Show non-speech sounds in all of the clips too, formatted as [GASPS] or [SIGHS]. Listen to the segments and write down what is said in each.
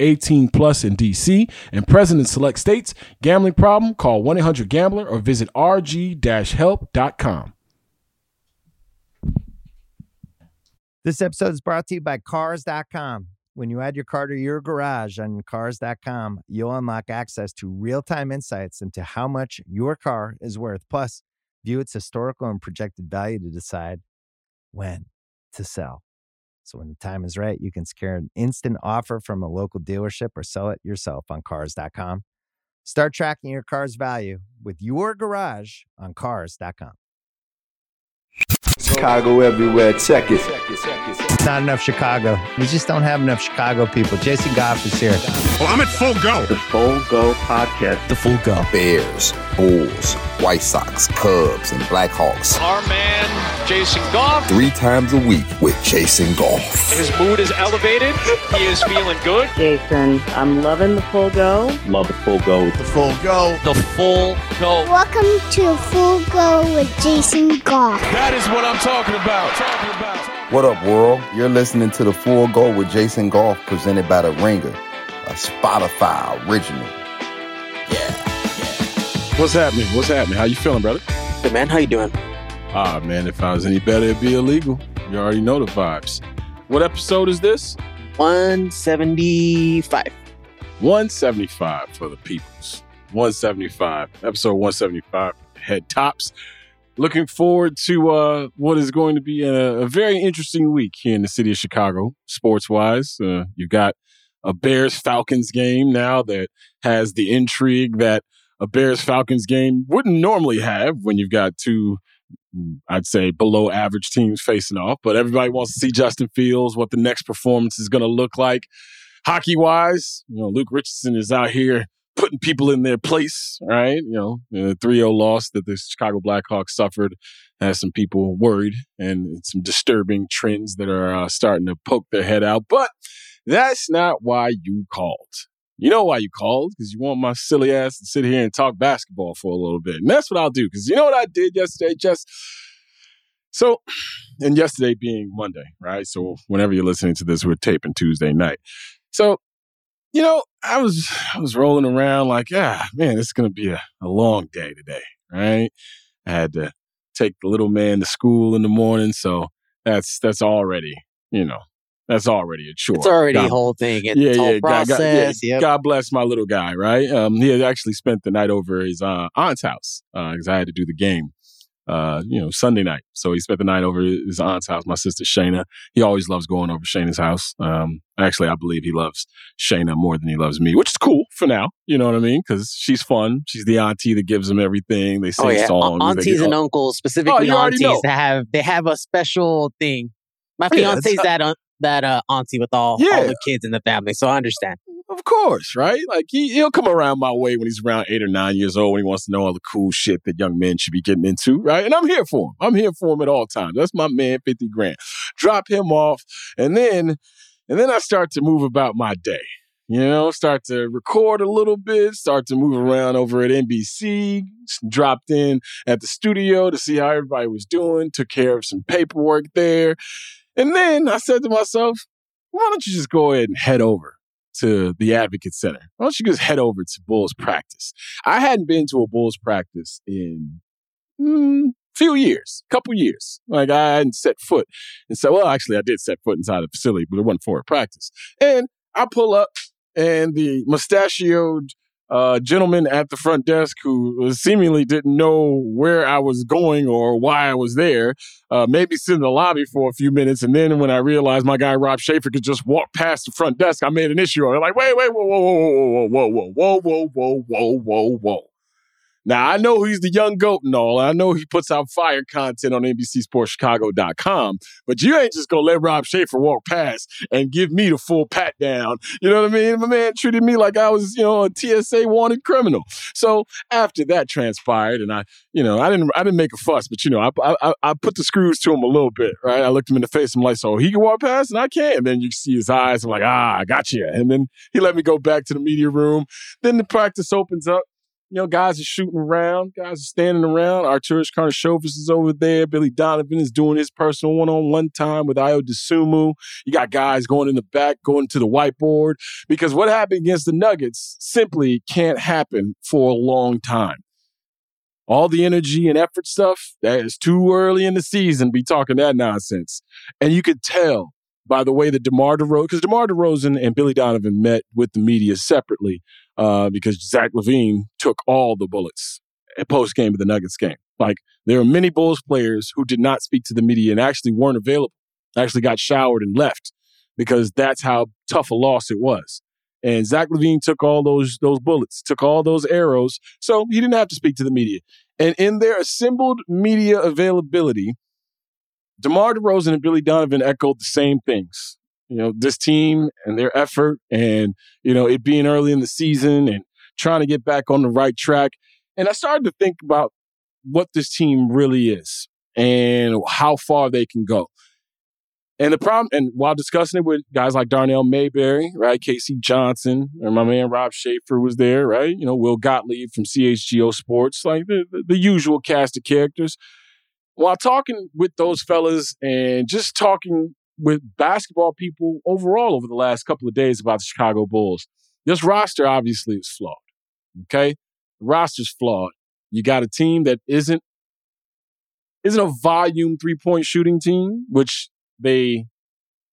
18 plus in DC and present in select states. Gambling problem? Call 1-800-GAMBLER or visit rg-help.com. This episode is brought to you by Cars.com. When you add your car to your garage on Cars.com, you'll unlock access to real-time insights into how much your car is worth. Plus, view its historical and projected value to decide when to sell. So when the time is right, you can secure an instant offer from a local dealership or sell it yourself on cars.com. Start tracking your car's value with your garage on cars.com. Chicago everywhere. Check it. Not enough Chicago. We just don't have enough Chicago people. Jason Goff is here. Well, I'm at full go. The Full Go Podcast. The full go. Bears, Bulls, White Sox, Cubs, and Blackhawks. Our man, Jason Goff. Three times a week with Jason Goff. His mood is elevated. He is feeling good. Jason, I'm loving the full go. Love the Full Go. The full go. The full go. Welcome to Full Go with Jason Goff. That is what I'm talking about. Talking about. What up, world? You're listening to The Full Go with Jason Goff, presented by The Ringer, a Spotify original. Yeah. What's happening? What's happening? How you feeling, brother? Good man, how you doing? Ah, man, if I was any better, it'd be illegal. You already know the vibes. What episode is this? 175. 175 for the peoples. 175. Episode 175. Head tops. Looking forward to uh, what is going to be a, a, very interesting week here in the city of Chicago, sports wise. Uh, you've got a Bears Falcons game now that has the intrigue that a Bears Falcons game wouldn't normally have when you've got two, I'd say, below average teams facing off. But everybody wants to see Justin Fields, what the next performance is going to look like. Hockey wise, you know, Luke Richardson is out here putting people in their place, right? You know, the 3 0 loss that the Chicago Blackhawks suffered has some people worried and some disturbing trends that are uh, starting to poke their head out. But that's not why you called. You know why you called? Because you want my silly ass to sit here and talk basketball for a little bit. And that's what I'll do. Because you know what I did yesterday? Just so, [CLEARS THROAT] and yesterday being Monday, right? So, whenever you're listening to this, we're taping Tuesday night. So, you know, I was I was rolling around like, ah, man, it's gonna be a, a long day today, right? I had to take the little man to school in the morning, so that's that's already, you know, that's already a chore. It's already God, a whole thing. It's yeah, yeah, God, God, yeah, yep. God bless my little guy, right? Um, he had actually spent the night over his uh, aunt's house because I had to do the game, uh, you know, Sunday night. So he spent the night over his aunt's house. My sister Shayna, he always loves going over Shayna's house. Um, actually, I believe he loves Shayna more than he loves me, which is cool for now. You know what I mean? Because she's fun. She's the auntie that gives him everything. They sing Oh yeah, songs. aunties and uncles, specifically you already aunties, have they have a special thing. My Yeah, fiance's that uh, that uh, auntie with all, all the kids in the family, so I understand. Of course, right? Like he, he'll come around my way when he's around eight or nine years old when he wants to know all the cool shit that young men should be getting into, right? And I'm here for him. I'm here for him at all times. That's my man, 50 grand. Drop him off. And then, and then I start to move about my day. You know, start to record a little bit, start to move around over at NBC, dropped in at the studio to see how everybody was doing, took care of some paperwork there. And then I said to myself, why don't you just go ahead and head over to the Advocate Center. Why don't you just head over to Bulls practice? I hadn't been to a Bulls practice in mm, few years, couple years. Like I hadn't set foot. And so, well, actually, I did set foot inside the facility, but it wasn't for a practice. And I pull up, and the mustachioed uh, gentleman at the front desk who seemingly didn't know where I was going or why I was there, uh, maybe sit in the lobby for a few minutes. And then when I realized my guy Rob Schaefer could just walk past the front desk, I made an issue it. Like, wait, wait, whoa, whoa, whoa, whoa, whoa, whoa, whoa, whoa, whoa, whoa, whoa, whoa. Now, I know he's the young goat and all. I know he puts out fire content on NBCSportsChicago.com, but you ain't just going to let Rob Schaefer walk past and give me the full pat down. You know what I mean? My man treated me like I was, you know, a TSA wanted criminal. So after that transpired, and I, you know, I didn't, I didn't make a fuss, but you know, I, I, I put the screws to him a little bit, right? I looked him in the face. I'm like, so he can walk past and I can't. And then you see his eyes. I'm like, ah, I got you. And then he let me go back to the media room. Then the practice opens up you know, guys are shooting around, guys are standing around. Arturas Karnisovas is over there. Billy Donovan is doing his personal one-on-one time with Ayo Dosunmu. You got guys going in the back, going to the whiteboard. Because what happened against the Nuggets simply can't happen for a long time. All the energy and effort stuff, that is too early in the season be talking that nonsense. And you could tell by the way that DeMar DeRozan, because DeMar DeRozan and Billy Donovan met with the media separately uh, because Zach LaVine took all the bullets post game of the Nuggets game. Like there are many Bulls players who did not speak to the media and actually weren't available, actually got showered and left because that's how tough a loss it was. And Zach LaVine took all those those bullets, took all those arrows, so he didn't have to speak to the media. And in their assembled media availability, DeMar DeRozan and Billy Donovan echoed the same things you know, this team and their effort and, you know, it being early in the season and trying to get back on the right track. And I started to think about what this team really is and how far they can go. And the problem, and while discussing it with guys like Darnell Mayberry, right, K.C. Johnson, and my man Rob Schaefer was there, right, you know, Will Gottlieb from CHGO Sports, like the, the, the usual cast of characters. While talking with those fellas and just talking with basketball people overall over the last couple of days about the Chicago Bulls. This roster obviously is flawed. Okay? The roster's flawed. You got a team that isn't isn't a volume three-point shooting team, which they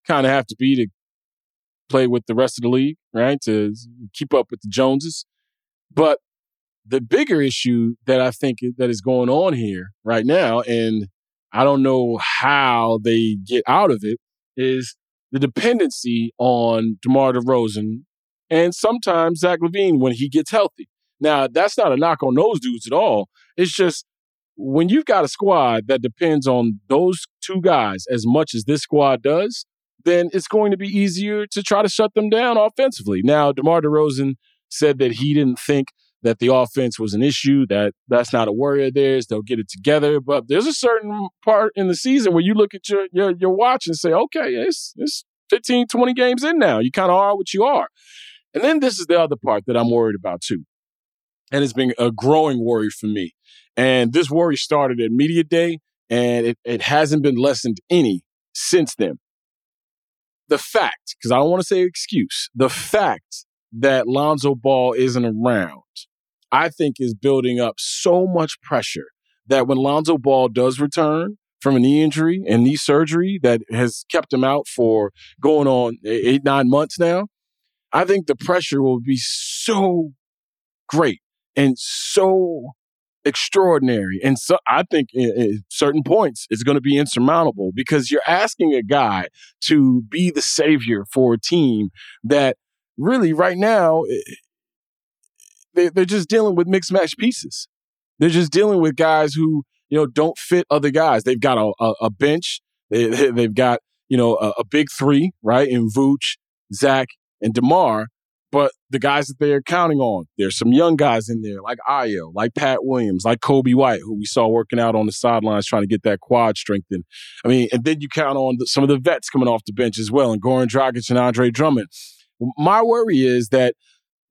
kind of have to be to play with the rest of the league, right? To keep up with the Joneses. But the bigger issue that I think that is going on here right now, and I don't know how they get out of it, is the dependency on DeMar DeRozan and sometimes Zach LaVine when he gets healthy. Now, that's not a knock on those dudes at all. It's just when you've got a squad that depends on those two guys as much as this squad does, then it's going to be easier to try to shut them down offensively. Now, DeMar DeRozan said that he didn't think that the offense was an issue, that that's not a worry of theirs. They'll get it together. But there's a certain part in the season where you look at your your, your watch and say, okay, it's, it's 15, 20 games in now. You kind of are what you are. And then this is the other part that I'm worried about too. And it's been a growing worry for me. And this worry started at Media Day, and it, it hasn't been lessened any since then. The fact, because I don't want to say excuse, the fact that Lonzo Ball isn't around I think is building up so much pressure that when Lonzo Ball does return from a knee injury and knee surgery that has kept him out for going on eight, nine months now, I think the pressure will be so great and so extraordinary. And so I think at certain points it's going to be insurmountable because you're asking a guy to be the savior for a team that really right now they, they're just dealing with mixed match pieces. They're just dealing with guys who you know don't fit other guys. They've got a, a, a bench. [LAUGHS] They, they've got you know a, a, big three, right? In Vooch, Zach, and Demar. But the guys that they're counting on, there's some young guys in there like Ayo, like Pat Williams, like Coby White, who we saw working out on the sidelines trying to get that quad strengthened. I mean, and then you count on the, some of the vets coming off the bench as well, and Goran Dragic and Andre Drummond. My worry is that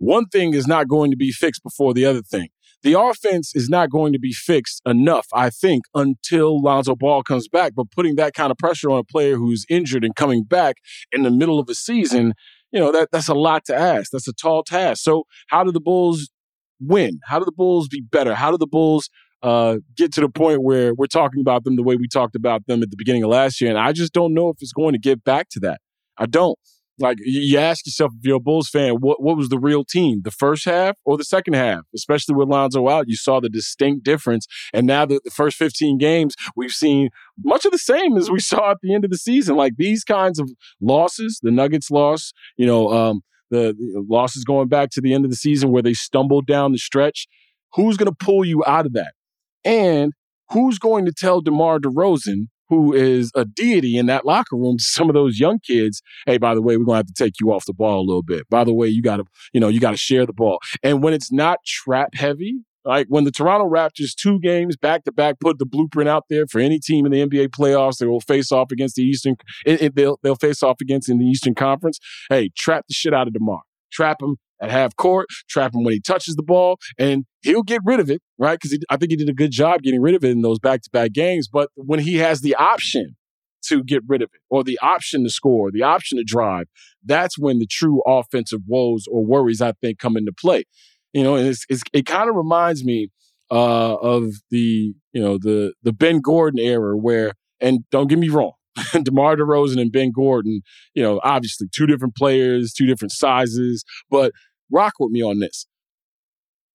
one thing is not going to be fixed before the other thing. The offense is not going to be fixed enough, I think, until Lonzo Ball comes back. But putting that kind of pressure on a player who's injured and coming back in the middle of a season, you know, that that's a lot to ask. That's a tall task. So how do the Bulls win? How do the Bulls be better? How do the Bulls uh, get to the point where we're talking about them the way we talked about them at the beginning of last year? And I just don't know if it's going to get back to that. I don't. Like you ask yourself, if you're a Bulls fan, what what was the real team, the first half or the second half? Especially with Lonzo out, you saw the distinct difference. And now that the first 15 games, we've seen much of the same as we saw at the end of the season. Like these kinds of losses, the Nuggets loss, you know, um, the, the losses going back to the end of the season where they stumbled down the stretch. Who's going to pull you out of that? And who's going to tell DeMar DeRozan who is a deity in that locker room to some of those young kids, hey, by the way, we're gonna have to take you off the ball a little bit. By the way, you gotta, you know, you gotta share the ball. And when it's not trap heavy, like when the Toronto Raptors two games back to back put the blueprint out there for any team in the NBA playoffs they will face off against the Eastern, it, it, they'll they'll face off against in the Eastern Conference. Hey, trap the shit out of Demar, trap him at half court, trap him when he touches the ball, and he'll get rid of it, right? Because I think he did a good job getting rid of it in those back to back games. But when he has the option to get rid of it, or the option to score, the option to drive, that's when the true offensive woes or worries, I think, come into play. You know, and it's, it's, it kind of reminds me uh, of the, you know, the the Ben Gordon era where, and don't get me wrong, [LAUGHS] DeMar DeRozan and Ben Gordon, you know, obviously two different players, two different sizes, but rock with me on this.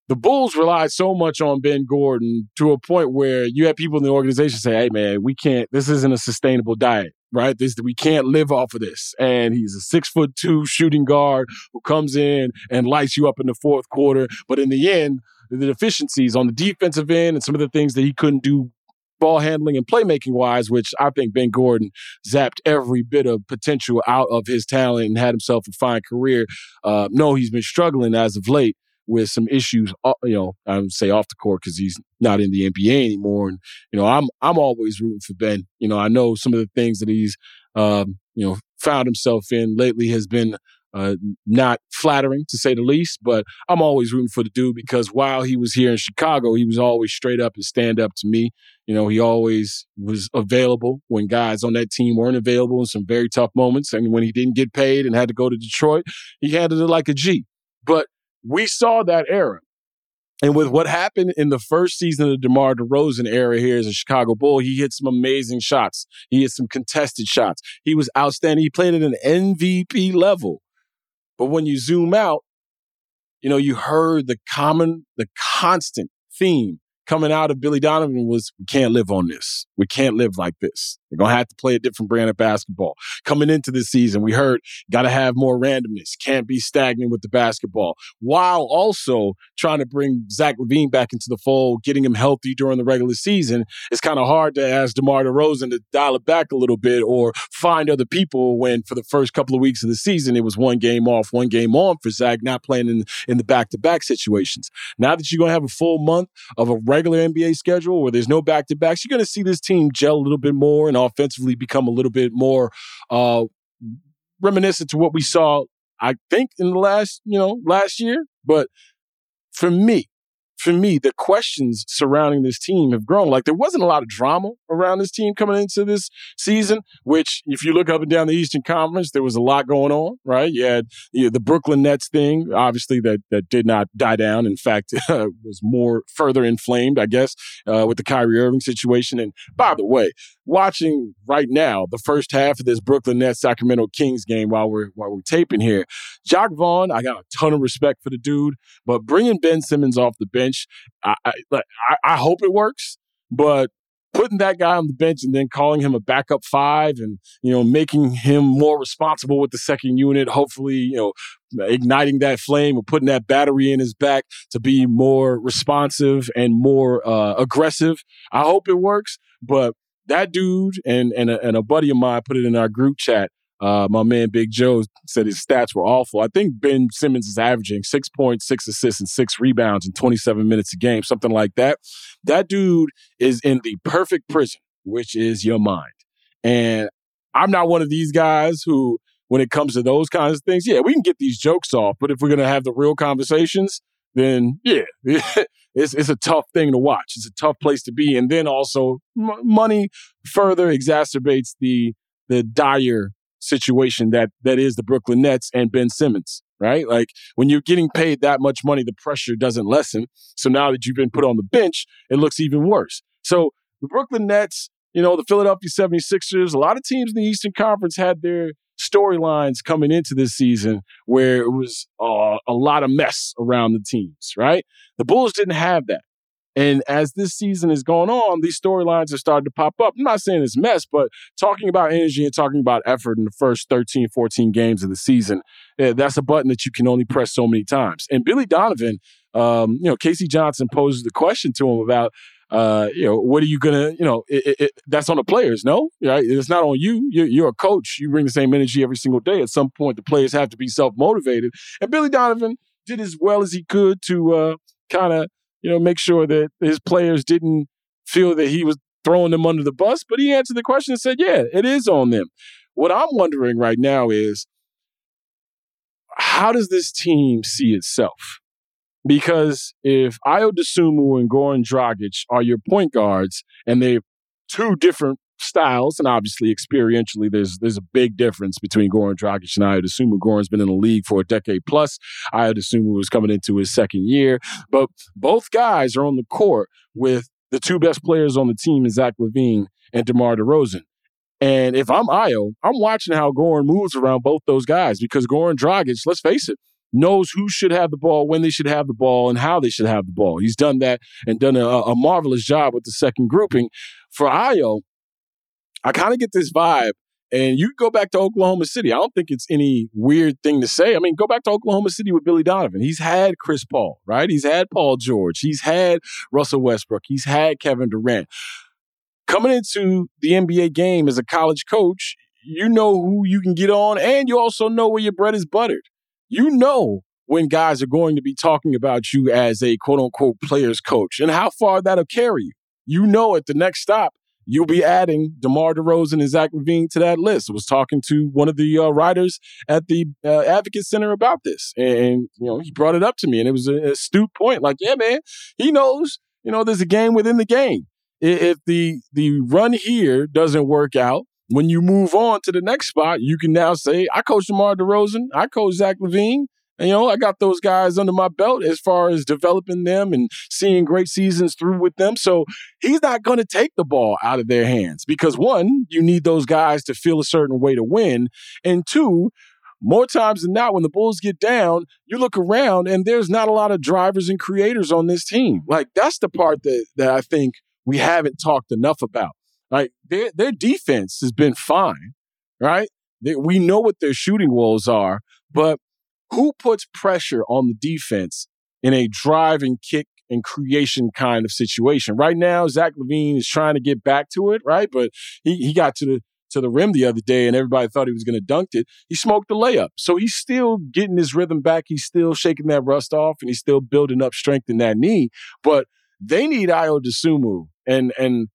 The Bulls relied so much on Ben Gordon to a point where you had people in the organization say, "Hey, man, we can't. This isn't a sustainable diet, right? This we can't live off of this." And he's a six foot two shooting guard who comes in and lights you up in the fourth quarter. But in the end, the deficiencies on the defensive end and some of the things that he couldn't do ball handling and playmaking wise, which I think Ben Gordon zapped every bit of potential out of his talent and had himself a fine career. Uh, no, he's been struggling as of late with some issues, uh, you know, I would say off the court because he's not in the NBA anymore. And, you know, I'm, I'm always rooting for Ben. You know, I know some of the things that he's, um, you know, found himself in lately has been uh, not flattering to say the least, but I'm always rooting for the dude because while he was here in Chicago, he was always straight up and stand up to me. You know, he always was available when guys on that team weren't available in some very tough moments. And when he didn't get paid and had to go to Detroit, he handled it like a G. But we saw that era. And with what happened in the first season of the DeMar DeRozan era here as a Chicago Bull, he hit some amazing shots. He hit some contested shots. He was outstanding. He played at an MVP level. But when you zoom out, you know, you heard the common, the constant theme coming out of Billy Donovan was, we can't live on this. We can't live like this. They're going to have to play a different brand of basketball. Coming into this season, we heard, got to have more randomness. Can't be stagnant with the basketball. While also trying to bring Zach LaVine back into the fold, getting him healthy during the regular season. It's kind of hard to ask DeMar DeRozan to dial it back a little bit or find other people when for the first couple of weeks of the season, it was one game off, one game on for Zach, not playing in, in the back-to-back situations. Now that you're going to have a full month of a regular NBA schedule where there's no back-to-backs, you're going to see this team gel a little bit more and offensively become a little bit more uh, reminiscent to what we saw, I think, in the last, you know, last year. But for me, for me, the questions surrounding this team have grown. Like there wasn't a lot of drama around this team coming into this season, which if you look up and down the Eastern Conference, there was a lot going on, right? You had you know, the Brooklyn Nets thing, obviously that, that did not die down. In fact, uh, [LAUGHS] was more further inflamed, I guess, uh, with the Kyrie Irving situation. And by the way, watching right now the first half of this Brooklyn Nets Sacramento Kings game while we're while we're taping here, Jacque Vaughn, I got a ton of respect for the dude, but bringing Ben Simmons off the bench, I I, I hope it works, but putting that guy on the bench and then calling him a backup five and you know making him more responsible with the second unit hopefully you know igniting that flame or putting that battery in his back to be more responsive and more uh, aggressive i hope it works but that dude and and a, and a buddy of mine put it in our group chat. Uh, my man Big Joe said his stats were awful. I think Ben Simmons is averaging 6.6 assists and six rebounds in 27 minutes a game, something like that. That dude is in the perfect prison, which is your mind. And I'm not one of these guys who, when it comes to those kinds of things, yeah, we can get these jokes off, but if we're going to have the real conversations, then yeah, [LAUGHS] it's, it's a tough thing to watch. It's a tough place to be. And then also m- money further exacerbates the, the dire situation that that is the Brooklyn Nets and Ben Simmons, right? Like when you're getting paid that much money, the pressure doesn't lessen. So now that you've been put on the bench, it looks even worse. So the Brooklyn Nets, you know, the Philadelphia 76ers, a lot of teams in the Eastern Conference had their storylines coming into this season where it was uh, a lot of mess around the teams, right? The Bulls didn't have that. And as this season is going on, these storylines are starting to pop up. I'm not saying it's mess, but talking about energy and talking about effort in the first 13, 14 games of the season, yeah, that's a button that you can only press so many times. And Billy Donovan, um, you know, K.C. Johnson poses the question to him about, uh, you know, what are you gonna, you know, it, it, that's on the players, no, right? It's not on you. You're, you're a coach. You bring the same energy every single day. At some point, the players have to be self motivated. And Billy Donovan did as well as he could to uh, kind of you know, make sure that his players didn't feel that he was throwing them under the bus. But he answered the question and said, yeah, it is on them. What I'm wondering right now is how does this team see itself? Because if Ayo Dosunmu and Goran Dragic are your point guards and they're two different styles, and obviously experientially, there's there's a big difference between Goran Dragic and Ayo Dosunmu. Goran's been in the league for a decade plus. Ayo Dosunmu was coming into his second year, but both guys are on the court with the two best players on the team, is Zach LaVine and DeMar DeRozan. And if I'm Ayo, I'm watching how Goran moves around both those guys because Goran Dragic, let's face it, knows who should have the ball, when they should have the ball, and how they should have the ball. He's done that and done a, a marvelous job with the second grouping. For Ayo, I kind of get this vibe. And you go back to Oklahoma City. I don't think it's any weird thing to say. I mean, go back to Oklahoma City with Billy Donovan. He's had Chris Paul, right? He's had Paul George. He's had Russell Westbrook. He's had Kevin Durant. Coming into the NBA game as a college coach, you know who you can get on, and you also know where your bread is buttered. You know when guys are going to be talking about you as a quote unquote player's coach and how far that'll carry you. You know at the next stop, you'll be adding DeMar DeRozan and Zach LaVine to that list. I was talking to one of the uh, writers at the uh, Advocate Center about this, and you know he brought it up to me, and it was an astute point. Like, yeah, man, he knows. You know, there's a game within the game. If the the run here doesn't work out, when you move on to the next spot, you can now say, I coach DeMar DeRozan, I coach Zach LaVine. and, you know, I got those guys under my belt as far as developing them and seeing great seasons through with them. So he's not going to take the ball out of their hands because one, you need those guys to feel a certain way to win. And two, more times than not, when the Bulls get down, you look around and there's not a lot of drivers and creators on this team. Like that's the part that, that I think we haven't talked enough about. Like their, their defense has been fine, right? They, we know what their shooting woes are, but who puts pressure on the defense in a drive and kick and creation kind of situation? Right now, Zach LaVine is trying to get back to it, right? But he, he got to the to the rim the other day and everybody thought he was going to dunk it. He smoked the layup. So he's still getting his rhythm back. He's still shaking that rust off and he's still building up strength in that knee. But they need Ayo Dosunmu. And, and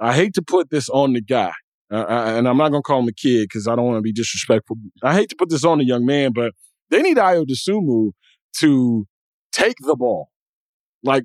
I hate to put this on the guy. Uh, and I'm not going to call him a kid because I don't want to be disrespectful. I hate to put this on the young man, but they need Ayo Dosunmu to take the ball, like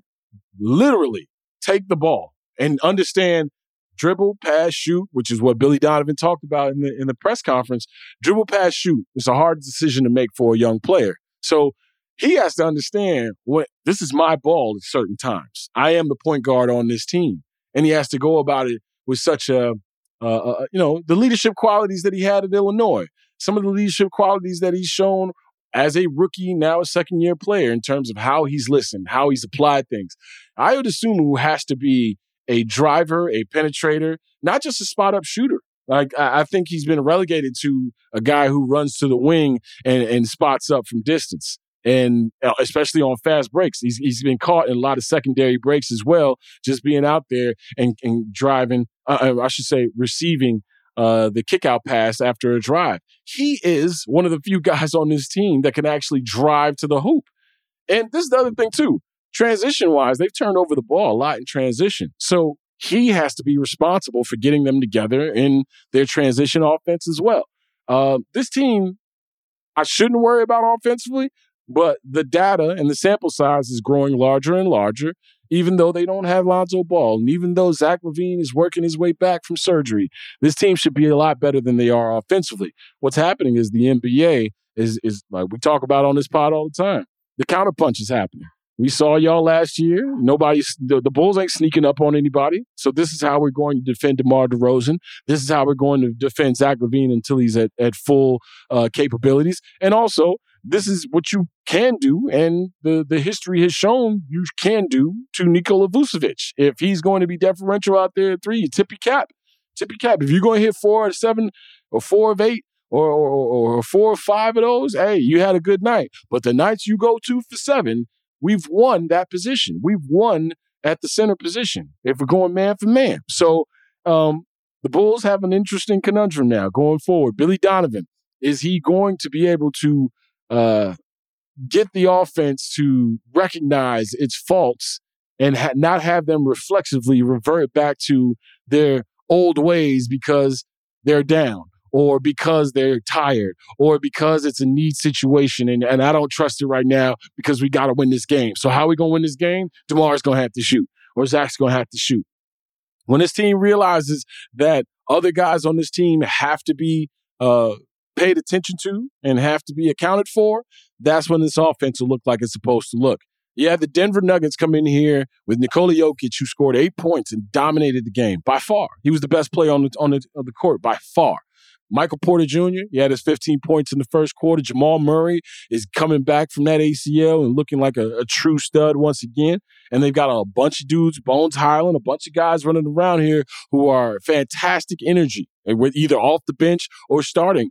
literally take the ball and understand dribble, pass, shoot, which is what Billy Donovan talked about in the in the press conference. Dribble, pass, shoot. It's a hard decision to make for a young player. So he has to understand what this is my ball at certain times. I am the point guard on this team, and he has to go about it with such a, uh, uh, you know, the leadership qualities that he had at Illinois. Some of the leadership qualities that he's shown as a rookie, now a second year player, in terms of how he's listened, how he's applied things. Ayo Dosunmu has to be a driver, a penetrator, not just a spot up shooter. Like I think he's been relegated to a guy who runs to the wing and, and spots up from distance. And uh, especially on fast breaks, he's, he's been caught in a lot of secondary breaks as well, just being out there and, and driving, uh, uh I should say, receiving uh, the kickout pass after a drive. He is one of the few guys on this team that can actually drive to the hoop. And this is the other thing, too. Transition wise, they've turned over the ball a lot in transition. So he has to be responsible for getting them together in their transition offense as well. Uh, this team, I shouldn't worry about offensively, but the data and the sample size is growing larger and larger. even though they don't have Lonzo Ball, and even though Zach LaVine is working his way back from surgery, this team should be a lot better than they are offensively. What's happening is the NBA is is like we talk about on this pod all the time. The counterpunch is happening. We saw y'all last year. Nobody, the, the, Bulls ain't sneaking up on anybody. So this is how we're going to defend DeMar DeRozan. This is how we're going to defend Zach LaVine until he's at, at full uh, capabilities. And also, this is what you can do, and the, the history has shown you can do to Nikola Vucevic. If he's going to be deferential out there at three, you tip your cap. Tip your cap. If you're going to hit four or seven or four of eight, or, or, or, four or five of those, hey, you had a good night. But the nights you go to for seven, we've won that position. We've won at the center position if we're going man for man. So um, the Bulls have an interesting conundrum now going forward. Billy Donovan, is he going to be able to uh, get the offense to recognize its faults and ha- not have them reflexively revert back to their old ways because they're down? or because they're tired or because it's a need situation and, and I don't trust it right now because we got to win this game. So how are we going to win this game? DeMar's going to have to shoot or Zach's going to have to shoot. When this team realizes that other guys on this team have to be uh, paid attention to and have to be accounted for, that's when this offense will look like it's supposed to look. Yeah, the Denver Nuggets come in here with Nikola Jokic, who scored eight points and dominated the game by far. He was the best player on the on the, on the court by far. Michael Porter Jr., he had his 15 points in the first quarter. Jamal Murray is coming back from that ACL and looking like a, a true stud once again. And they've got a bunch of dudes, Bones Hyland, a bunch of guys running around here who are fantastic energy, eh, with either off the bench or starting.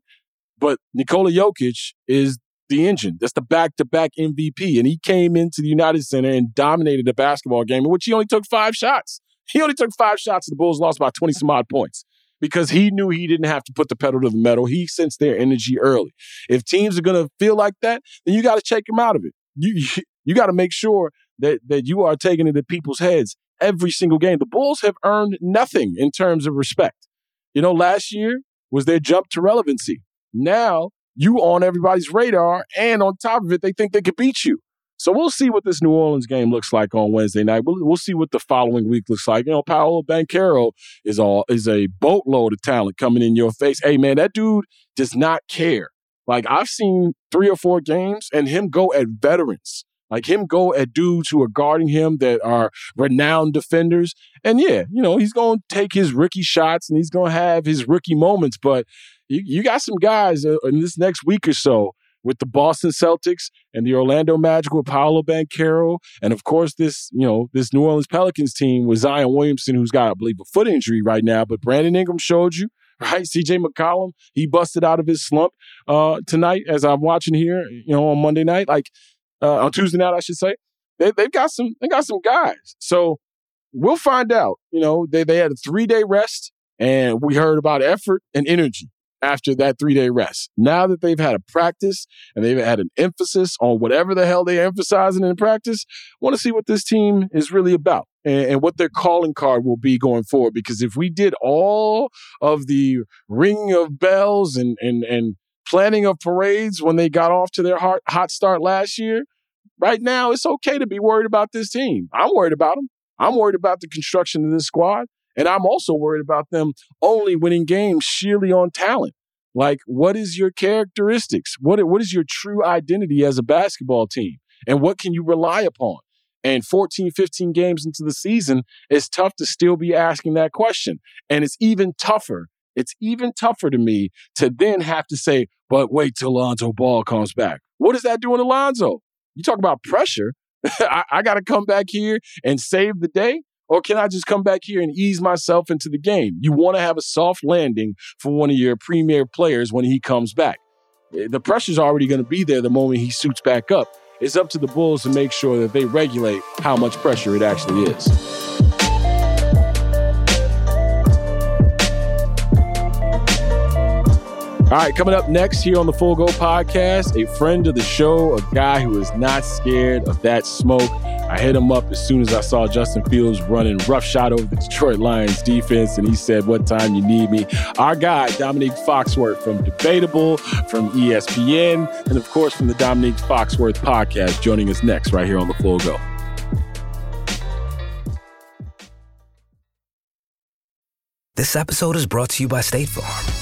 But Nikola Jokic is the engine. That's the back to back MVP. And he came into the United Center and dominated the basketball game in which he only took five shots. He only took five shots, and the Bulls lost by 20 some odd points because he knew he didn't have to put the pedal to the metal. He sensed their energy early. If teams are going to feel like that, then you got to check them out of it. You you, got to make sure that that you are taking it to people's heads every single game. The Bulls have earned nothing in terms of respect. You know, last year was their jump to relevancy. Now you on everybody's radar, and on top of it, they think they could beat you. So we'll see what this New Orleans game looks like on Wednesday night. We'll, we'll see what the following week looks like. You know, Paolo Banchero is all is a boatload of talent coming in your face. Hey man, that dude does not care. Like I've seen three or four games and him go at veterans. Like him go at dudes who are guarding him that are renowned defenders. And yeah, you know, he's going to take his rookie shots and he's going to have his rookie moments. But you, you got some guys uh, in this next week or so with the Boston Celtics and the Orlando Magic with Paolo Banchero, and of course this you know this New Orleans Pelicans team with Zion Williamson, who's got I believe a foot injury right now, but Brandon Ingram showed you. [LAUGHS] Right, C.J. McCollum, he busted out of his slump uh, tonight as I'm watching here, you know, on Monday night, like uh, on Tuesday night, I should say. They, they've got some, they got some guys. So we'll find out. You know, they they had a three day rest, and we heard about effort and energy after that three day rest. Now that they've had a practice and they've had an emphasis on whatever the hell they're emphasizing in practice, want to see what this team is really about and, and, what their calling card will be going forward. Because if we did all of the ringing of bells and, and, and planning of parades when they got off to their hot, hot start last year, right now it's okay to be worried about this team. I'm worried about them. I'm worried about the construction of this squad. And I'm also worried about them only winning games sheerly on talent. Like, what is your characteristics? What, what is your true identity as a basketball team? And what can you rely upon? And 14, 15 games into the season, it's tough to still be asking that question. And it's even tougher. It's even tougher to me to then have to say, but wait till Lonzo Ball comes back. What is that doing to Lonzo? You talk about pressure. [LAUGHS] I, I got to come back here and save the day. Or can I just come back here and ease myself into the game? You want to have a soft landing for one of your premier players when he comes back. Eh, the pressure's already going to be there the moment he suits back up. It's up to the Bulls to make sure that they regulate how much pressure it actually is. All right, coming up next here on the Full Go podcast, a friend of the show, a guy who is not scared of that smoke. I hit him up as soon as I saw Justin Fields running roughshod over the Detroit Lions defense, and he said, What time you need me? Our guy, Domonique Foxworth from Debatable, from ESPN, and of course from the Domonique Foxworth podcast, joining us next right here on The Full Go. This episode is brought to you by State Farm.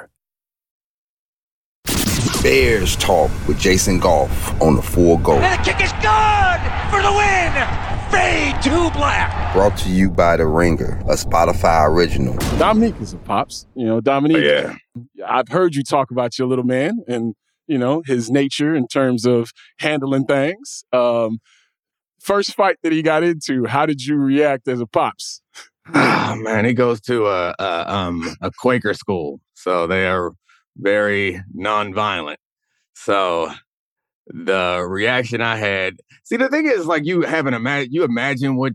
Bears Talk with Jason Goff on the Full Go. And the kick is good for the win. Fade to black. Brought to you by The Ringer, a Spotify original. Domonique is a pops. You know, Domonique. Oh, yeah. I've heard you talk about your little man and, you know, his nature in terms of handling things. Um, first fight that he got into, how did you react as a pops? Oh, man, he goes to a, a um a Quaker school, so they are very nonviolent. So the reaction I had, see, the thing is, like you have an imagine, you imagine what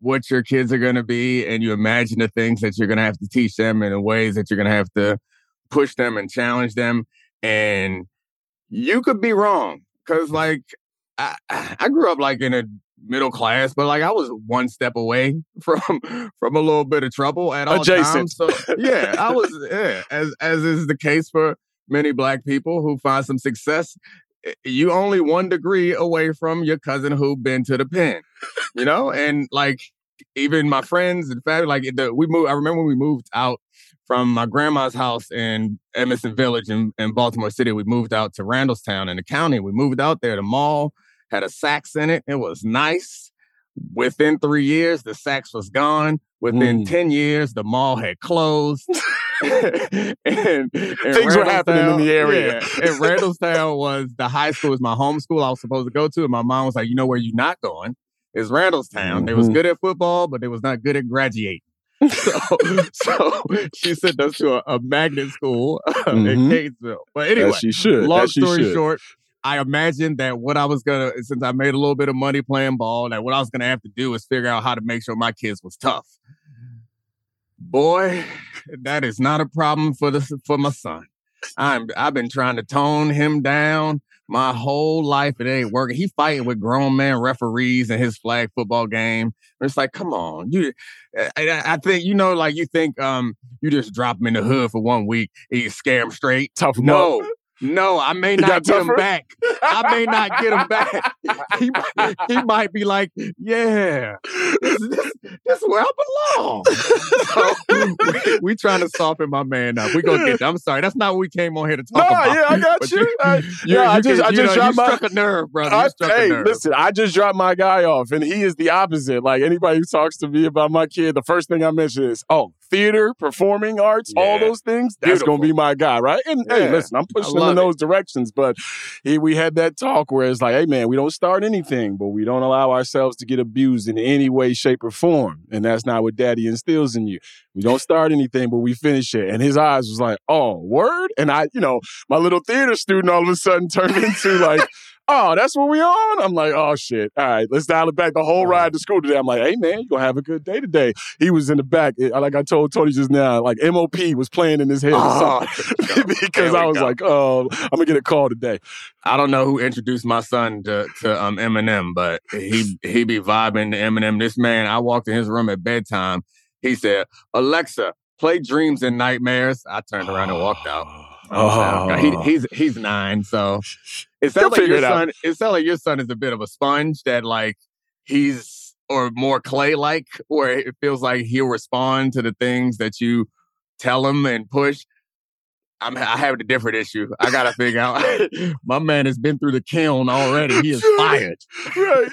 what your kids are going to be, and you imagine the things that you're going to have to teach them, and the ways that you're going to have to push them and challenge them, and you could be wrong because, like, I, I grew up like in a middle class, but like I was one step away [LAUGHS] from from a little bit of trouble at all Adjacent. times. So yeah, I was [LAUGHS] yeah, as as is the case for many black people who find some success. eh, You only one degree away from your cousin who been to the pen, you know, and like even my friends and family, like the, we moved. I remember when we moved out from my grandma's house in Edmondson Village in, in Baltimore City. We moved out to Randallstown in the county. We moved out there. The mall had a sax in it. It was nice. Within three years, the sax was gone. Within Mm. 10 years, the mall had closed. [LAUGHS] [LAUGHS] and, and Things were happening in the area. Yeah, and Randallstown was the high school, was my home school I was supposed to go to. And my mom was like, you know where you're not going? Is Randallstown. They was Mhm. good at football, but they was not good at graduating. [LAUGHS] so, so she sent us to a, a magnet school in Mhm. Catonsville. But anyway, As she should. long As story should. short, I imagined that what I was gonna, since I made a little bit of money playing ball, that what I was gonna have to do is figure out how to make sure my kids was tough. Boy, that is not a problem for the for my son. I'm I've been trying to tone him down my whole life. It ain't working. He fighting with grown man referees in his flag football game. It's like, come on, you. I, I- I think you know, like you think, um, you just drop him in the hood for one week and you scare him straight. Tough No. No, I may not get him back. I may not get him back. [LAUGHS] He, might- he might be like, yeah, this, this, this is where I belong. So, we, [LAUGHS] we trying to soften my man up. We gonna get. I'm sorry, that's not what we came on here to talk No, about. yeah, I got But you. I- you, yeah, I just- can- I just know, dropped you my- struck a nerve, brother. I- You hey, nerve. listen, I just dropped my guy off, and he is the opposite. Like anybody who talks to me about my kid, the first thing I mention is, oh, theater, performing arts, all those things. That's gonna be my guy, right? And hey, listen, I'm pushing him in it. those directions, but he, we had that talk where it's like, hey, man, we don't start anything, but we don't allow ourselves to get abused in any way, shape, or form, and that's not what Daddy instills in you. We don't start anything, but we finish it. And his eyes was like, oh, word. And I, you know, my little theater student all of a sudden turned into like. [LAUGHS] Oh, that's what we on? I'm like, oh shit. All right, let's dial it back. The whole ride to school today. I'm like, hey man, you gonna have a good day today. He was in the back. It- like I told Tony just now, like MOP was playing in his head Oh, [LAUGHS] [LAUGHS] because I was go. like, oh, I'm gonna get a call today. I don't know who introduced my son to, to um Eminem, but he he be vibing to Eminem. This man, I walked in his room at bedtime. He said, "Alexa, play Dreams and Nightmares." I turned around and walked out. [GASPS] [LAUGHS] Oh. He, he's he's nine, so it He'll sounds like your it out. son. It sounds like your son is a bit of a sponge that like he's or more clay like, where it feels like he'll respond to the things that you tell him and push. I'm, I have a different issue. I gotta figure out. [LAUGHS] my man has been through the kiln already. He is fired. Right.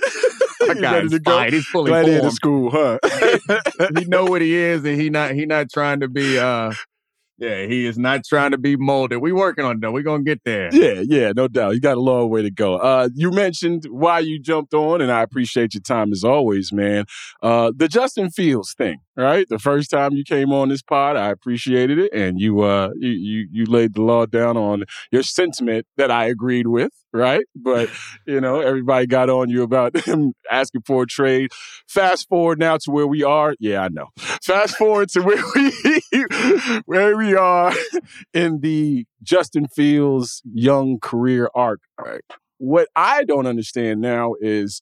[LAUGHS] Guy ready to go? fired. He's fully Glad he formed. school, huh? [LAUGHS] he know what he is, and he not he not trying to be. uh Yeah, he is not trying to be molded. We working on that. We gonna get there. Yeah, yeah, no doubt. You got a long way to go. Uh, you mentioned why you jumped on, and I appreciate your time as always, man. Uh, the Justin Fields thing. Right? The first time you came on this pod, I appreciated it, and you uh you you, you laid the law down on your sentiment that I agreed with, right? But [LAUGHS] you know, everybody got on you about him asking for a trade. Fast forward now to where we are. Yeah, I know. [LAUGHS] Fast forward to where we [LAUGHS] where we are in the Justin Fields young career arc. Right. What I don't understand now is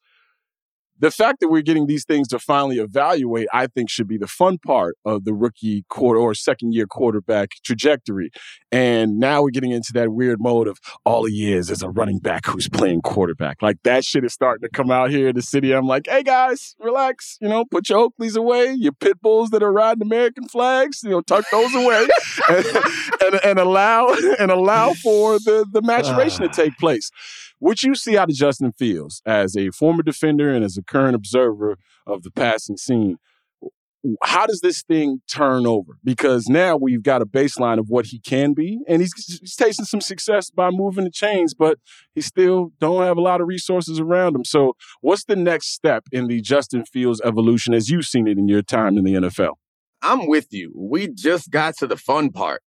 the fact that we're getting these things to finally evaluate, I think should be the fun part of the rookie quarter or second year quarterback trajectory. And now we're getting into that weird mode of all he is is a running back who's playing quarterback. Like that shit is starting to come out here in the city. I'm like, hey guys, relax. You know, put your Oakleys away, your pit bulls that are riding American flags, you know, tuck those away [LAUGHS] and, and, and allow and allow for the, the maturation to ah. take place. What you see out of Justin Fields as a former defender and as a current observer of the passing scene, how does this thing turn over? Because now we've got a baseline of what he can be, and he's, he's tasting some success by moving the chains, but he still don't have a lot of resources around him. So, what's the next step in the Justin Fields evolution as you've seen it in your time in the NFL? I'm with you. We just got to the fun part.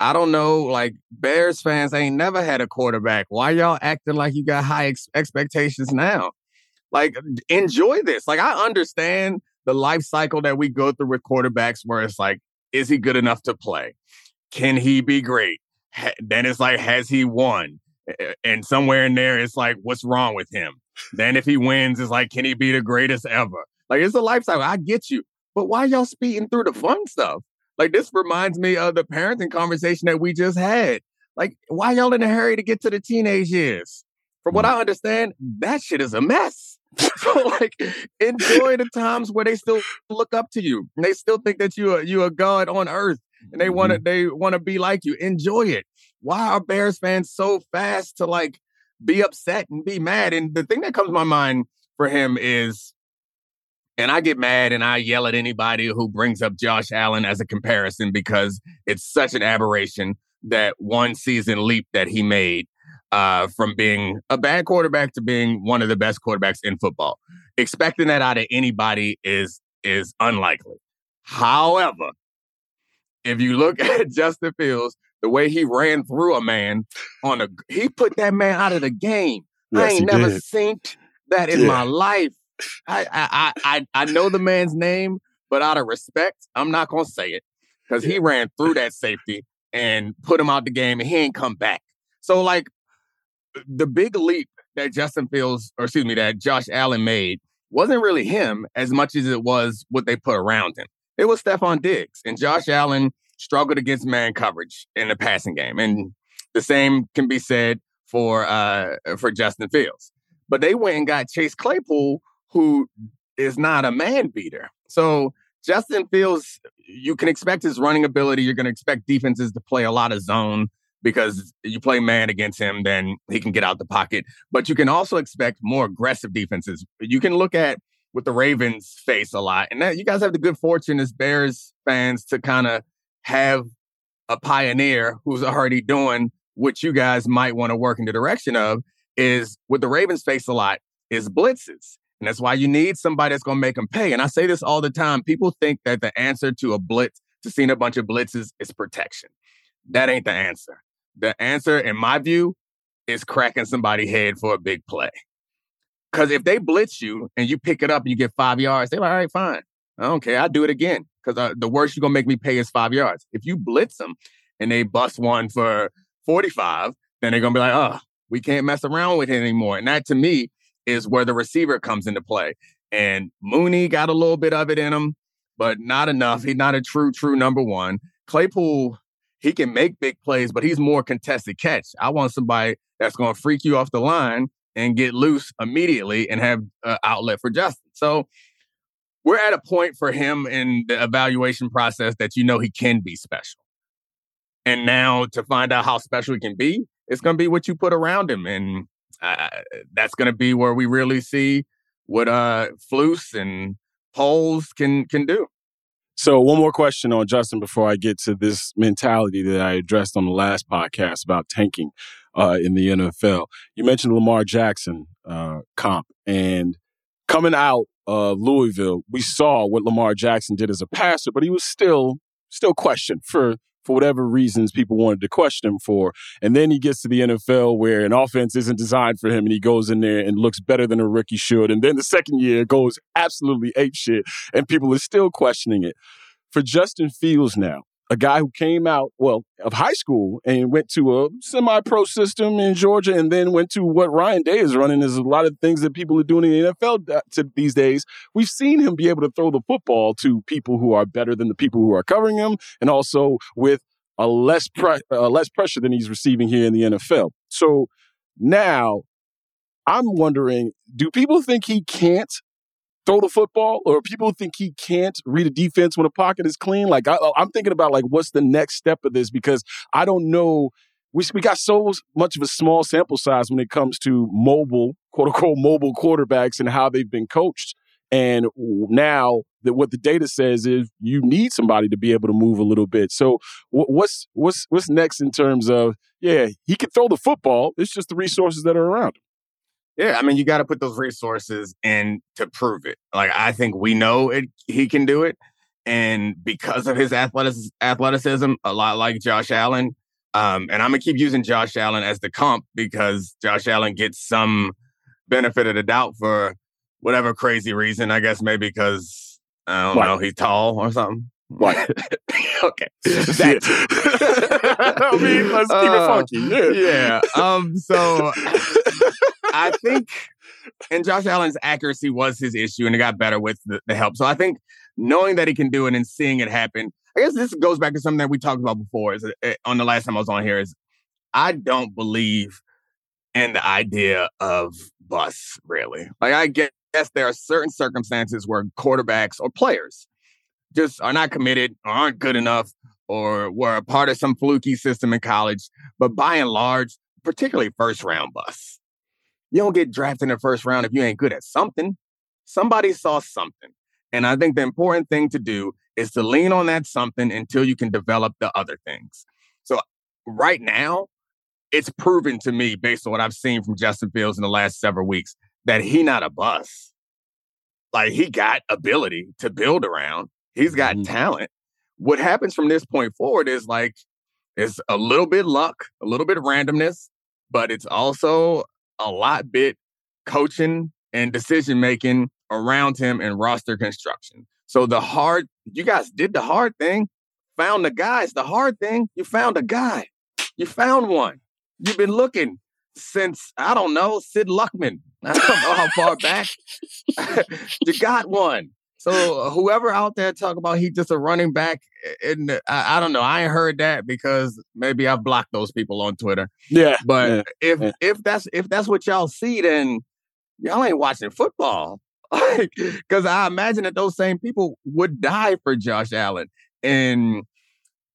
I don't know, like Bears fans ain't never had a quarterback. Why y'all acting like you got high ex- expectations now? Like, enjoy this. Like, I understand the life cycle that we go through with quarterbacks where it's like, is he good enough to play? Can he be great? Ha- then it's like, has he won? And somewhere in there, it's like, what's wrong with him? Then if he wins, it's like, can he be the greatest ever? Like, it's a life cycle. I get you. But why y'all speeding through the fun stuff? Like this reminds me of the parenting conversation that we just had. Like, why y'all in a hurry to get to the teenage years? From what mm. I understand, that shit is a mess. [LAUGHS] so like enjoy the times where they still look up to you and they still think that you are you a god on earth and they want to mm-hmm. they want to be like you. Enjoy it. Why are Bears fans so fast to like be upset and be mad? And the thing that comes to my mind for him is and I get mad and I yell at anybody who brings up Josh Allen as a comparison because it's such an aberration that one season leap that he made uh, from being a bad quarterback to being one of the best quarterbacks in football. Expecting that out of anybody is is unlikely. However, if you look [LAUGHS] at Justin Fields, the way he ran through a man on a he put that man out of the game. Yes, I ain't never did. seen that in Yeah. my life. I, I I I know the man's name, but out of respect, I'm not gonna say it because he ran through that safety and put him out the game, and he ain't come back. So like the big leap that Justin Fields, or excuse me, that Josh Allen made wasn't really him as much as it was what they put around him. It was Stefon Diggs, and Josh Allen struggled against man coverage in the passing game, and the same can be said for uh for Justin Fields. But they went and got Chase Claypool, who is not a man beater. So Justin Fields, you can expect his running ability. You're going to expect defenses to play a lot of zone because you play man against him, then he can get out the pocket. But you can also expect more aggressive defenses. You can look at what the Ravens face a lot, and that you guys have the good fortune as Bears fans to kind of have a pioneer who's already doing what you guys might want to work in the direction of. Is what the Ravens face a lot is blitzes. And that's why you need somebody that's going to make them pay. And I say this all the time. People think that the answer to a blitz, to seeing a bunch of blitzes, is protection. That ain't the answer. The answer, in my view, is cracking somebody's head for a big play. Because if they blitz you and you pick it up and you get five yards, they're like, all right, fine. I don't care. I'll do it again. Because uh, the worst you're going to make me pay is five yards. If you blitz them and they bust one for 45, then they're going to be like, oh, we can't mess around with it anymore. And that to me is where the receiver comes into play. And Mooney got a little bit of it in him, but not enough. He's not a true, true number one. Claypool, he can make big plays, but he's more contested catch. I want somebody that's going to freak you off the line and get loose immediately and have uh, outlet for Justin. So we're at a point for him in the evaluation process that you know he can be special. And now to find out how special he can be, it's going to be what you put around him. And that's going to be where we really see what uh Flus and Poles can can do. So, one more question on Justin before I get to this mentality that I addressed on the last podcast about tanking uh, in the NFL. You mentioned Lamar Jackson uh, comp and coming out of Louisville, we saw what Lamar Jackson did as a passer, but he was still still questioned for for whatever reasons people wanted to question him for. And then he gets to the NFL where an offense isn't designed for him and he goes in there and looks better than a rookie should. And then the second year goes absolutely ape shit and people are still questioning it. For Justin Fields now, a guy who came out, well, of high school and went to a semi pro system in Georgia and then went to what Ryan Day is running is a lot of things that people are doing in the NFL to these days. We've seen him be able to throw the football to people who are better than the people who are covering him and also with a less pre- less pressure than he's receiving here in the NFL. So now I'm wondering, do people think he can't throw the football, or people think he can't read a defense when a pocket is clean. Like I, am thinking about like what's the next step of this because I don't know. We we got so much of a small sample size when it comes to mobile, quote unquote, mobile quarterbacks and how they've been coached. And now that what the data says is you need somebody to be able to move a little bit. So what's what's what's next in terms of yeah, he can throw the football. It's just the resources that are around him. Yeah, I mean, you got to put those resources in to prove it. Like I think we know it, he can do it, and because of his athleticism, athleticism, a lot like Josh Allen. Um, and I'm gonna keep using Josh Allen as the comp because Josh Allen gets some benefit of the doubt for whatever crazy reason. I guess maybe because I don't know he's tall or something. What? [LAUGHS] okay. [LAUGHS] That [LAUGHS] I mean, let's keep it funky. Yeah. yeah. Um. So I think, and Josh Allen's accuracy was his issue, and it got better with the, the, help. So I think knowing that he can do it and seeing it happen, I guess this goes back to something that we talked about before. Is uh, on the last time I was on here is I don't believe in the idea of bus really. Like I guess there are certain circumstances where quarterbacks or players just are not committed or aren't good enough or were a part of some fluky system in college. But by and large, particularly first round bus. You don't get drafted in the first round if you ain't good at something. Somebody saw something. And I think the important thing to do is to lean on that something until you can develop the other things. So right now, it's proven to me, based on what I've seen from Justin Fields in the last several weeks, that he not a bust. Like he got ability to build around. He's got mm-hmm. talent. What happens from this point forward is like it's a little bit luck, a little bit randomness, but it's also a lot bit coaching and decision making around him and roster construction. So the hard, you guys did the hard thing, found the guys. The hard thing, you found a guy. You found one. You've been looking since, I don't know, Sid Luckman. I don't know how far back. [LAUGHS] you got one. So whoever out there talk about he just a running back, eh, and I, I, don't know. I ain't heard that because maybe I've blocked those people on Twitter. Yeah, but yeah, if yeah. if that's if that's what y'all see, then y'all ain't watching football. [LAUGHS] Because I imagine that those same people would die for Josh Allen, and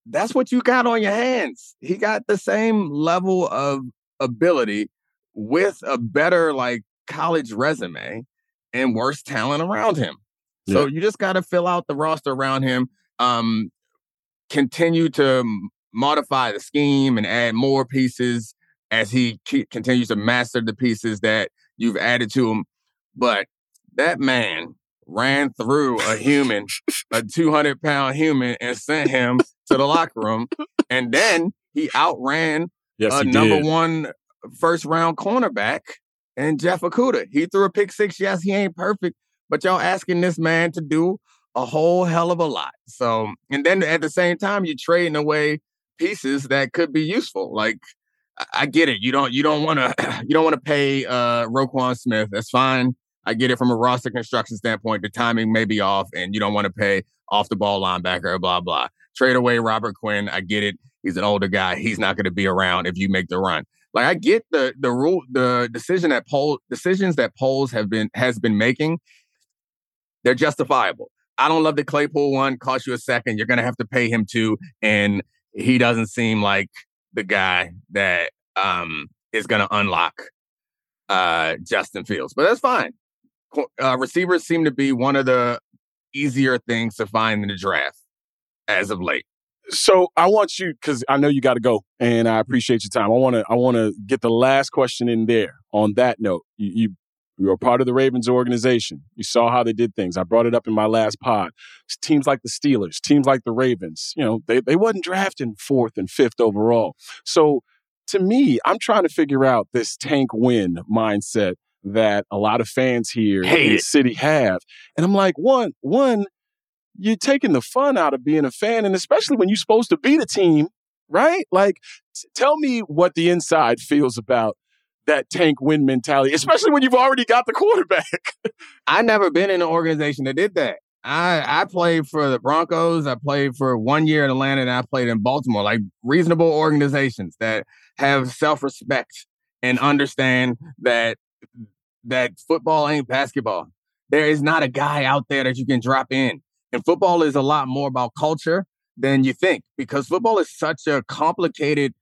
that's what you got on your hands. He got the same level of ability with a better like college resume and worse talent around him. So yeah. you just got to fill out the roster around him. Um, continue to modify the scheme and add more pieces as he continues to master the pieces that you've added to him. But that man ran through a human, a [LAUGHS] 200 pound human, and sent him to the locker room. And then he outran yes, a he number did. one first round cornerback and Jeff Okudah. He threw a pick six. Yes, he ain't perfect, but y'all asking this man to do a whole hell of a lot. So, and then at the same time, you're trading away pieces that could be useful. Like, I get it. You don't you don't want [CLEARS THROAT] to you don't want to pay uh Roquan Smith. That's fine. I get it from a roster construction standpoint. The timing may be off, and you don't want to pay off the ball linebacker. Blah blah. Trade away Robert Quinn. I get it. He's an older guy. He's not going to be around if you make the run. Like I get the the rule the decision that Poles decisions that Poles have been has been making they're justifiable. I don't love the Claypool one. Cost you a second. You're going to have to pay him too. And he doesn't seem like the guy that um, is going to unlock uh, Justin Fields. But that's fine. Uh, receivers seem to be one of the easier things to find in the draft as of late. So I want you because I know you got to go, and I appreciate your time. I want to I want to get the last question in there. On that note, you, you You were part of the Ravens organization. You saw how they did things. I brought it up in my last pod. Teams like the Steelers, teams like the Ravens, you know, they, they wasn't drafting fourth and fifth overall. So to me, I'm trying to figure out this tank win mindset that a lot of fans here Hate in the it. city have. And I'm like, one, one, you're taking the fun out of being a fan, and especially when you're supposed to be the team, right? Like, t- tell me what the inside feels about that tank win mentality, especially when you've already got the quarterback. [LAUGHS] I never been in an organization that did that. I I played for the Broncos. I played for one year in Atlanta, and I played in Baltimore. Like reasonable organizations that have self respect and understand that that football ain't basketball. There is not a guy out there that you can drop in, and football is a lot more about culture than you think because football is such a complicated.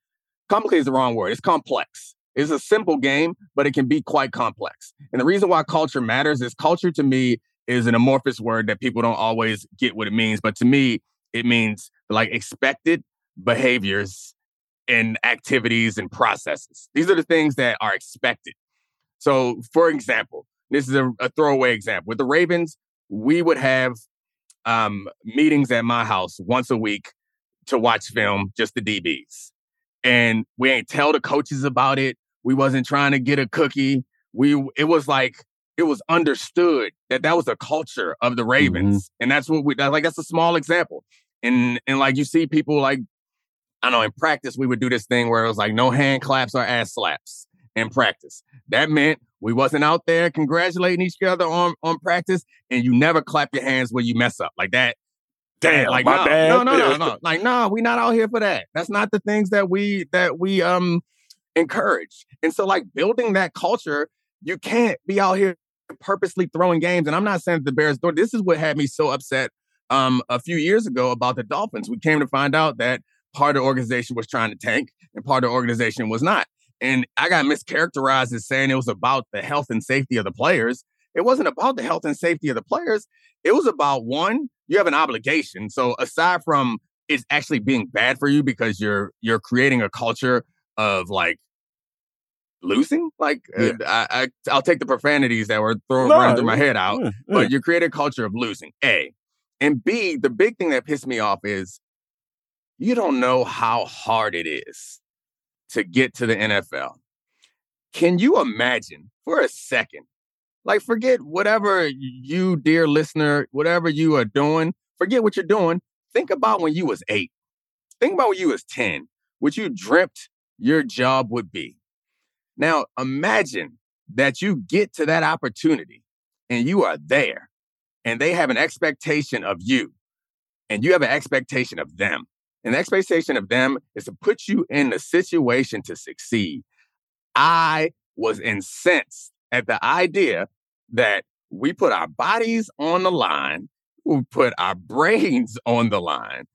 Complicated is the wrong word. It's complex. It's a simple game, but it can be quite complex. And the reason why culture matters is culture to me is an amorphous word that people don't always get what it means. But to me, it means like expected behaviors and activities and processes. These are the things that are expected. So, for example, this is a, a throwaway example. With the Ravens, we would have um, meetings at my house once a week to watch film, just the DBs. And we ain't tell the coaches about it. We wasn't trying to get a cookie. We it was like it was understood that that was the culture of the Ravens, and that's what we that, like. That's a small example, and and like you see people like I don't know in practice we would do this thing where it was like no hand claps or ass slaps in practice. That meant we wasn't out there congratulating each other on on practice, and you never clap your hands when you mess up like that. Damn, like my no, bad. no, no, no, [LAUGHS] no. Like no, we not out here for that. That's not the things that we that we um encourage. And so like building that culture, you can't be out here purposely throwing games. And I'm not saying the Bears. This is what had me so upset um a few years ago about the Dolphins. We came to find out that part of the organization was trying to tank and part of the organization was not. And I got mischaracterized as saying it was about the health and safety of the players. It wasn't about the health and safety of the players. It was about one, you have an obligation. So aside from it's actually being bad for you because you're you're creating a culture of like losing. Like Yeah. I, I I'll take the profanities that were thrown No, running through my head out, yeah, yeah. but you create a culture of losing. A and B. The big thing that pissed me off is you don't know how hard it is to get to the NFL. Can you imagine for a second? Like, forget whatever you, dear listener, whatever you are doing, forget what you're doing. Think about when you was eight. Think about when you was 10, what you dreamt your job would be. Now, imagine that you get to that opportunity and you are there and they have an expectation of you and you have an expectation of them. And the expectation of them is to put you in the situation to succeed. I was incensed at the idea that we put our bodies on the line, we put our [LAUGHS] brains on the line,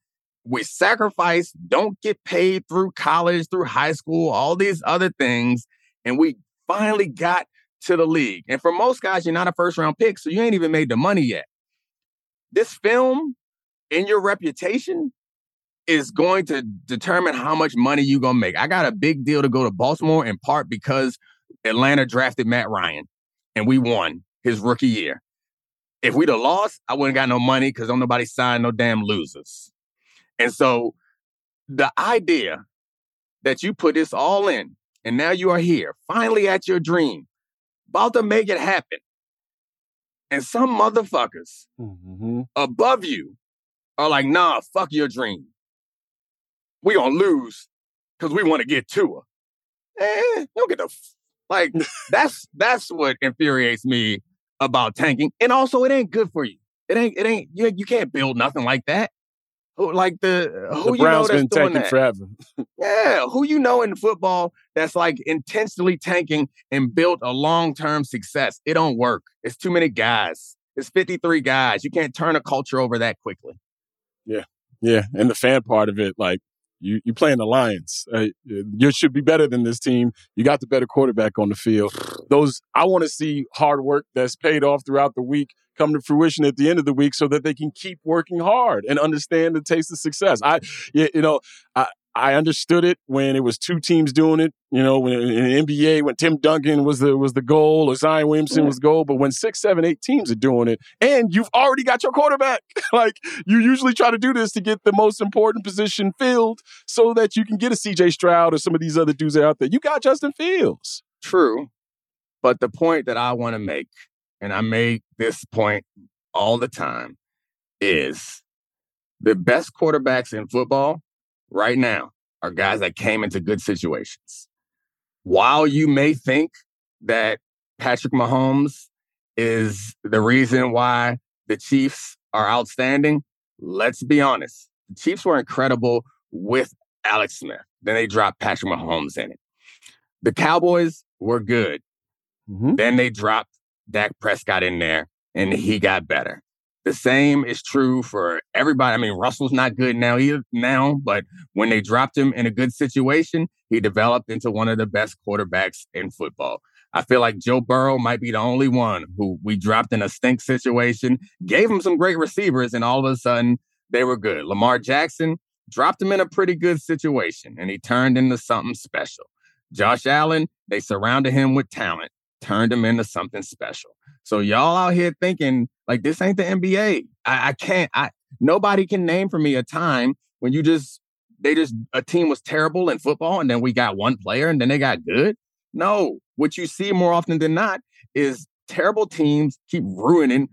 we sacrifice, don't get paid through college, through high school, all these other things, and we finally got to the league. And for most guys, you're not a first round pick, so you ain't even made the money yet. This film and your reputation is going to determine how much money you're gonna make. I got a big deal to go to Baltimore in part because Atlanta drafted Matt Ryan and we won his rookie year. If we'd have lost, I wouldn't got no money because don't nobody sign no damn losers. And so the idea that you put this all in and now you are here, finally at your dream, about to make it happen. And some motherfuckers Mm-hmm. above you are like, nah, fuck your dream. We gonna lose because we want to get to her. Eh, don't get the f- like. [LAUGHS] that's that's what infuriates me about tanking, and also it ain't good for you. It ain't. It ain't. You, you can't build nothing like that. Who like the uh, who The you know Browns that's been doing tanking that? forever. Yeah, who you know in football that's like intentionally tanking and built a long-term success. It don't work. It's too many guys. It's 53 guys. You can't turn a culture over that quickly. Yeah, yeah, and the fan part of it, like you, you playing the Lions. Uh, you should be better than this team. You got the better quarterback on the field. Those I want to see hard work that's paid off throughout the week come to fruition at the end of the week, so that they can keep working hard and understand the taste of success. I, you know, I. I understood it when it was two teams doing it. You know, when in the NBA, when Tim Duncan was the was the goal, or Zion Williamson was the goal. But when six, seven, eight teams are doing it, and you've already got your quarterback, [LAUGHS] like you usually try to do this to get the most important position filled, so that you can get a CJ Stroud or some of these other dudes out there. You got Justin Fields. True, but the point that I want to make, and I make this point all the time, is the best quarterbacks in football right now are guys that came into good situations. While you may think that Patrick Mahomes is the reason why the Chiefs are outstanding, let's be honest. The Chiefs were incredible with Alex Smith. Then they dropped Patrick Mahomes in it. The Cowboys were good. Mm-hmm. Then they dropped Dak Prescott in there and he got better. The same is true for everybody. I mean, Russell's not good now either now, but when they dropped him in a good situation, he developed into one of the best quarterbacks in football. I feel like Joe Burrow might be the only one who we dropped in a stink situation, gave him some great receivers, and all of a sudden they were good. Lamar Jackson dropped him in a pretty good situation, and he turned into something special. Josh Allen, they surrounded him with talent, turned him into something special. So y'all out here thinking like this ain't the NBA. I, I can't. I nobody can name for me a time when you just they just a team was terrible in football and then we got one player and then they got good. No, what you see more often than not is terrible teams keep ruining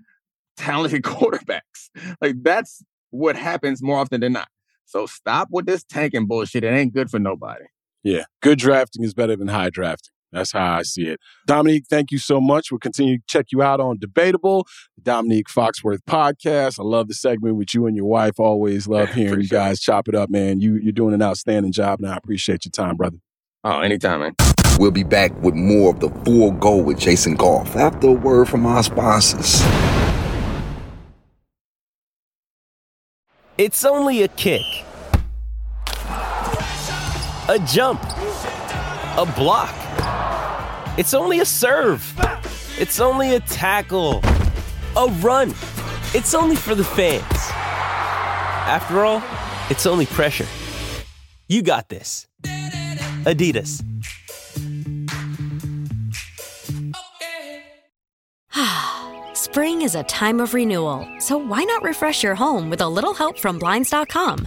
talented [LAUGHS] quarterbacks. Like that's what happens more often than not. So stop with this tanking bullshit. It ain't good for nobody. Yeah, good drafting is better than high drafting. That's how I see it. Domonique, thank you so much. We'll continue to check you out on Debatable, the Domonique Foxworth podcast. I love the segment with you and your wife. Always love [LAUGHS] hearing you guys chop it up, man. You, you're doing an outstanding job, and I appreciate your time, brother. Oh, anytime, man. We'll be back with more of the Full Go with Jason Goff after a word from our sponsors. It's only a kick, a jump, a block. It's only a serve. It's only a tackle. A run. It's only for the fans. After all, it's only pressure. You got this. Adidas. [SIGHS] Spring is a time of renewal, so why not refresh your home with a little help from Blinds.com?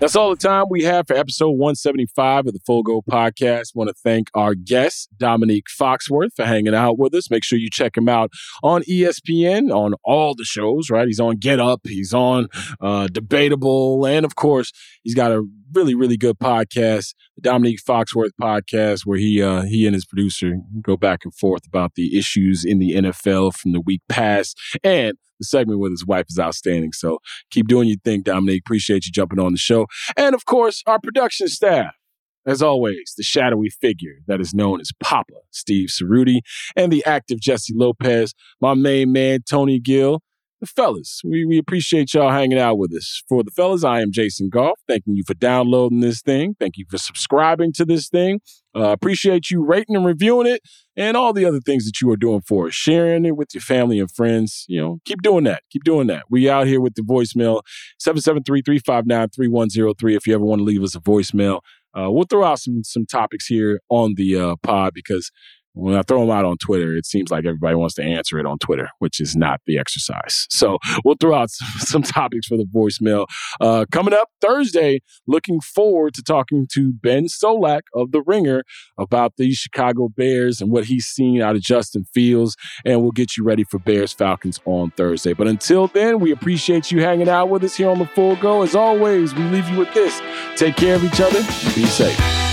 That's all the time we have for episode 175 of the Full Go podcast. Want to thank our guest, Domonique Foxworth, for hanging out with us. Make sure you check him out on ESPN, on all the shows, right? He's on Get Up, he's on uh, Debatable, and of course, he's got a really, really good podcast, the Domonique Foxworth podcast, where he uh, he and his producer go back and forth about the issues in the NFL from the week past. And the segment with his wife is outstanding. So keep doing your thing, Domonique. Appreciate you jumping on the show. And of course, our production staff. As always, the shadowy figure that is known as Papa, Steve Ceruti, and the active Jessie Lopez, my main man, Tony Gill, the fellas. We, we appreciate y'all hanging out with us. For the fellas, I am Jason Goff. Thanking you for downloading this thing. Thank you for subscribing to this thing. Uh, appreciate you rating and reviewing it and all the other things that you are doing for us. Sharing it with your family and friends. You know, keep doing that. Keep doing that. We out here with the voicemail 773-359-3103 if you ever want to leave us a voicemail. Uh, we'll throw out some some topics here on the uh, pod because when I throw them out on Twitter, it seems like everybody wants to answer it on Twitter, which is not the exercise. So we'll throw out some, [LAUGHS] some topics for the voicemail. Uh, coming up Thursday, looking forward to talking to Ben Solak of The Ringer about the Chicago Bears and what he's seen out of Justin Fields. And we'll get you ready for Bears Falcons on Thursday. But until then, we appreciate you hanging out with us here on The Full Go. As always, we leave you with this take care of each other and be safe.